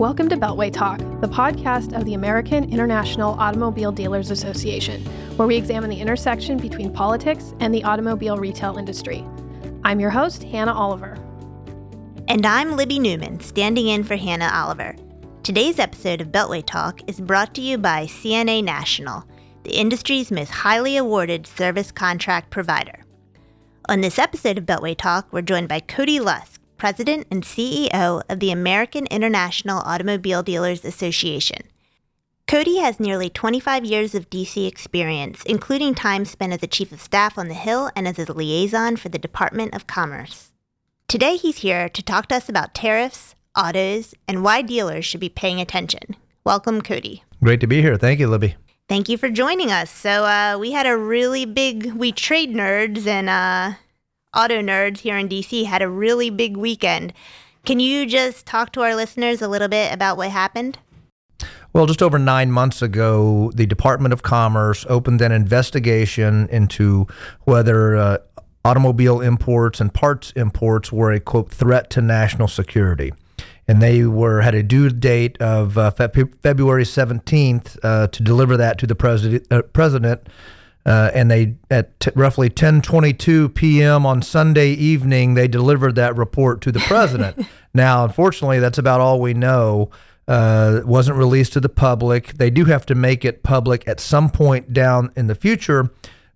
Welcome to Beltway Talk, the podcast of the American International Automobile Dealers Association, where we examine the intersection between politics and the automobile retail industry. I'm your host, Hannah Oliver. And I'm Libby Newman, standing in for Hannah Oliver. Today's episode of Beltway Talk is brought to you by CNA National, the industry's most highly awarded service contract provider. On this episode of Beltway Talk, we're joined by Cody Lusk, President and CEO of the American International Automobile Dealers Association. Cody has nearly 25 years of DC experience, including time spent as a chief of staff on the Hill and as a liaison for the Department of Commerce. Today, he's here to talk to us about tariffs, autos, and why dealers should be paying attention. Welcome, Cody. Great to be here. Thank you, Libby. Thank you for joining us. So, uh, we had a really big, we trade nerds and uh, auto nerds here in DC had a really big weekend. Can you just talk to our listeners a little bit about what happened? Well, just over nine months ago, the Department of Commerce opened an investigation into whether uh, automobile imports and parts imports were a quote threat to national security. And they were had a due date of uh, fe- February 17th uh, to deliver that to the president. Uh, president uh, and they at t- roughly 10:22 p.m. on Sunday evening they delivered that report to the president. now, unfortunately, that's about all we know. Uh, it wasn't released to the public. They do have to make it public at some point down in the future,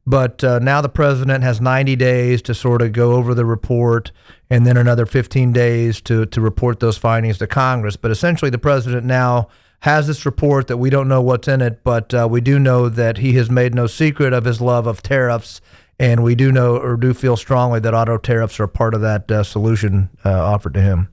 but uh, now the president has 90 days to sort of go over the report, and then another 15 days to to report those findings to Congress. But essentially, the president now has this report that we don't know what's in it, but uh, we do know that he has made no secret of his love of tariffs. And we do know or do feel strongly that auto tariffs are part of that uh, solution uh, offered to him.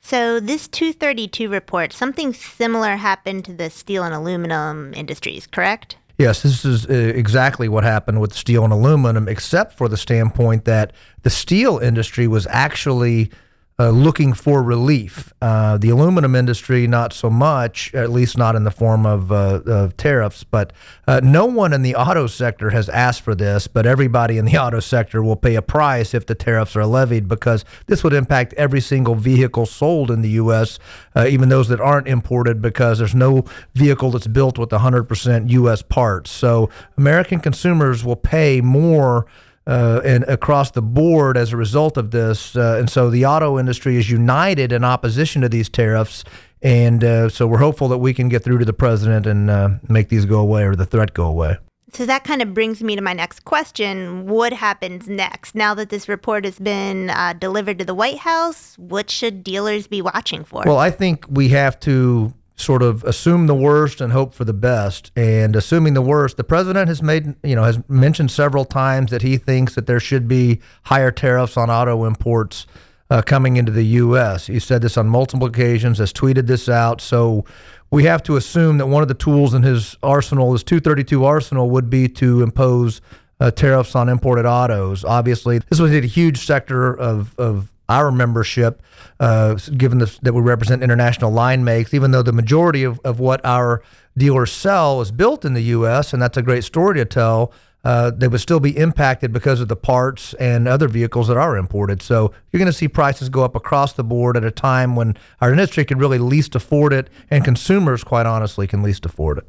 So, this 232 report, something similar happened to the steel and aluminum industries, correct? Yes, this is uh, exactly what happened with steel and aluminum, except for the standpoint that the steel industry was actually uh, looking for relief. Uh, the aluminum industry, not so much, at least not in the form of, uh, of tariffs. But uh, no one in the auto sector has asked for this, but everybody in the auto sector will pay a price if the tariffs are levied because this would impact every single vehicle sold in the U.S., uh, even those that aren't imported, because there's no vehicle that's built with 100% U.S. parts. So American consumers will pay more uh, and across the board as a result of this. Uh, and so the auto industry is united in opposition to these tariffs. And uh, so we're hopeful that we can get through to the president and uh, make these go away or the threat go away. So that kind of brings me to my next question. What happens next? Now that this report has been uh, delivered to the White House, what should dealers be watching for? Well, I think we have to sort of assume the worst and hope for the best. And assuming the worst, the president has made, you know, has mentioned several times that he thinks that there should be higher tariffs on auto imports uh, coming into the U.S. He said this on multiple occasions, has tweeted this out. So we have to assume that one of the tools in his arsenal, his 232 arsenal, would be to impose uh, tariffs on imported autos. Obviously, this was a huge sector of, of our membership, uh, given the, that we represent international line makes, even though the majority of, of what our dealers sell is built in the U.S., and that's a great story to tell, uh, they would still be impacted because of the parts and other vehicles that are imported. So you're going to see prices go up across the board at a time when our industry can really least afford it, and consumers, quite honestly, can least afford it.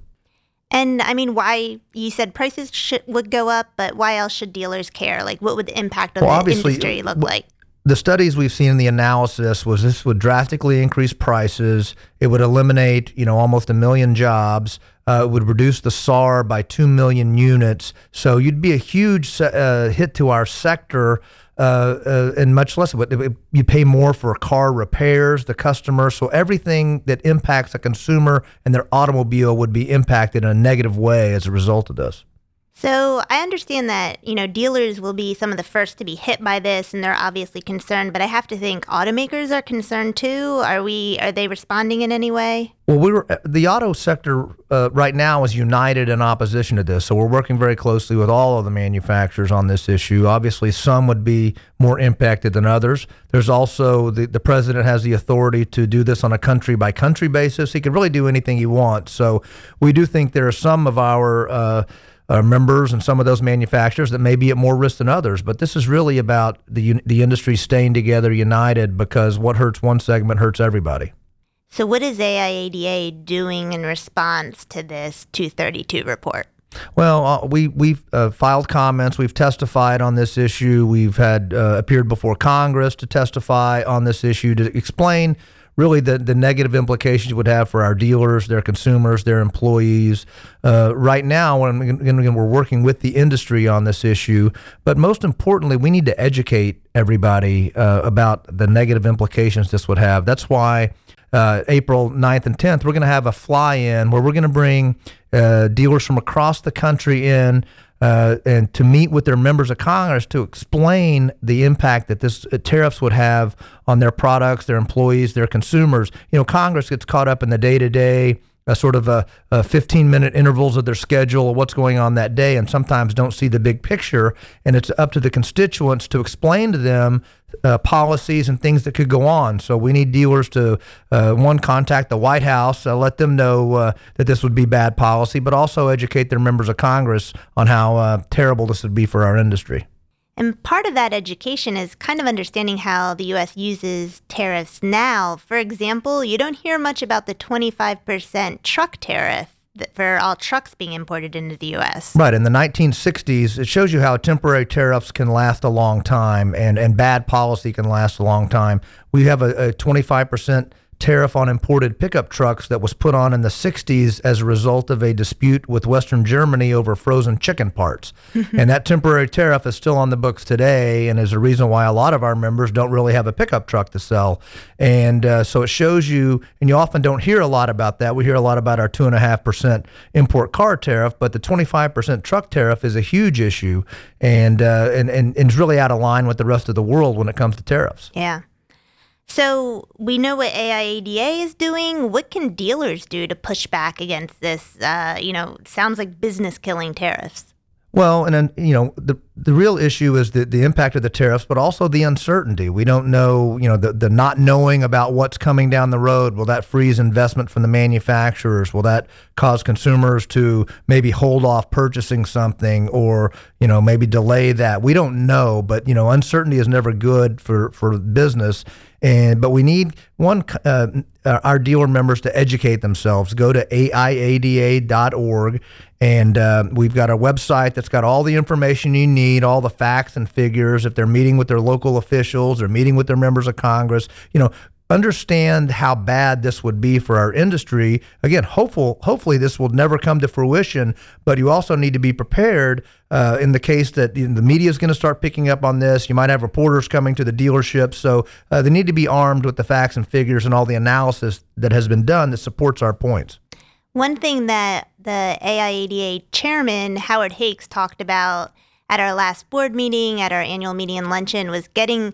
And I mean, why you said prices should, would go up, but why else should dealers care? Like, what would the impact on well, the industry look like? The studies we've seen in the analysis was this would drastically increase prices. It would eliminate, you know, almost a million jobs. Uh, it would reduce the SAR by two million units. So you'd be a huge uh, hit to our sector, uh, uh and much less. You pay more for car repairs, the customer. So everything that impacts a consumer and their automobile would be impacted in a negative way as a result of this. So I understand that, you know, dealers will be some of the first to be hit by this and they're obviously concerned, but I have to think automakers are concerned too. Are we are they responding in any way? Well, we were the auto sector uh, right now is united in opposition to this. So we're working very closely with all of the manufacturers on this issue. Obviously, some would be more impacted than others. There's also the the president has the authority to do this on a country by country basis. He can really do anything he wants. So we do think there are some of our uh, uh, members and some of those manufacturers that may be at more risk than others. But this is really about the the industry staying together, united, because what hurts one segment hurts everybody. So, what is AIADA doing in response to this 232 report? Well, uh, we we've uh, filed comments. We've testified on this issue. We've had uh, appeared before Congress to testify on this issue to explain really the, the negative implications would have for our dealers, their consumers, their employees. Uh, right now, when, when we're working with the industry on this issue, but most importantly, we need to educate everybody uh, about the negative implications this would have. That's why uh, April 9th and 10th, we're going to have a fly in where we're going to bring uh, dealers from across the country in uh, and to meet with their members of Congress to explain the impact that this uh, tariffs would have on their products, their employees, their consumers. You know, Congress gets caught up in the day to day a sort of a, a 15 minute intervals of their schedule of what's going on that day and sometimes don't see the big picture. And it's up to the constituents to explain to them uh, policies and things that could go on. So we need dealers to uh, one contact the white house uh, let them know uh, that this would be bad policy but also educate their members of congress on how uh, terrible this would be for our industry and part of that education is kind of understanding how the US uses tariffs now. For example, you don't hear much about the 25% truck tariff for all trucks being imported into the U.S. Right. In the 1960s, it shows you how temporary tariffs can last a long time and, and bad policy can last a long time. We have a, a 25% tariff on imported pickup trucks that was put on in the 60s as a result of a dispute with Western Germany over frozen chicken parts. and that temporary tariff is still on the books today and is a reason why a lot of our members don't really have a pickup truck to sell. And uh, so it shows you, and you often don't hear a lot about that. We hear a lot about our 2.5% import car tariff, but the 25% truck tariff is a huge issue and, uh, and, and, and is really out of line with the rest of the world when it comes to tariffs. Yeah. So we know what AIADA is doing. What can dealers do to push back against this? Uh, you know, sounds like business killing tariffs. Well, and then you know the the real issue is the the impact of the tariffs, but also the uncertainty. We don't know, you know, the the not knowing about what's coming down the road. Will that freeze investment from the manufacturers? Will that cause consumers to maybe hold off purchasing something, or you know maybe delay that? We don't know, but you know uncertainty is never good for for business. And but we need one uh, our dealer members to educate themselves. Go to aiada.org and uh, we've got a website that's got all the information you need, all the facts and figures. If they're meeting with their local officials or meeting with their members of Congress, you know, understand how bad this would be for our industry. Again, hopeful, hopefully this will never come to fruition, but you also need to be prepared uh, in the case that the media is going to start picking up on this. You might have reporters coming to the dealership, so uh, they need to be armed with the facts and figures and all the analysis that has been done that supports our points. One thing that the AIADA chairman, Howard Hakes, talked about at our last board meeting, at our annual meeting and luncheon, was getting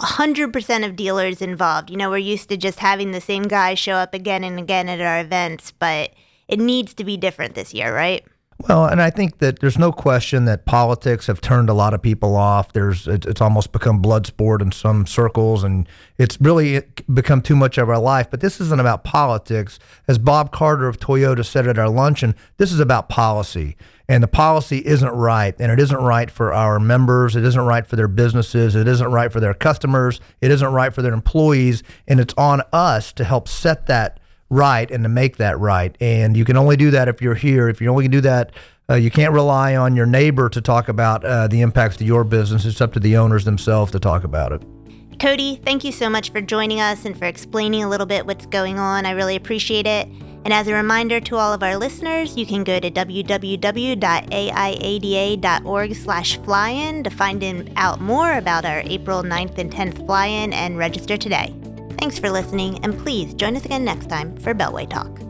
100% of dealers involved. You know, we're used to just having the same guy show up again and again at our events, but it needs to be different this year, right? Well, and I think that there's no question that politics have turned a lot of people off. There's it's almost become blood sport in some circles, and it's really become too much of our life. But this isn't about politics, as Bob Carter of Toyota said at our luncheon. This is about policy, and the policy isn't right, and it isn't right for our members. It isn't right for their businesses. It isn't right for their customers. It isn't right for their employees, and it's on us to help set that right and to make that right. And you can only do that if you're here. If you only can do that, uh, you can't rely on your neighbor to talk about uh, the impacts to your business. It's up to the owners themselves to talk about it. Cody, thank you so much for joining us and for explaining a little bit what's going on. I really appreciate it. And as a reminder to all of our listeners, you can go to www.aiada.org slash fly-in to find out more about our April 9th and 10th fly-in and register today. Thanks for listening, and please join us again next time for Beltway Talk.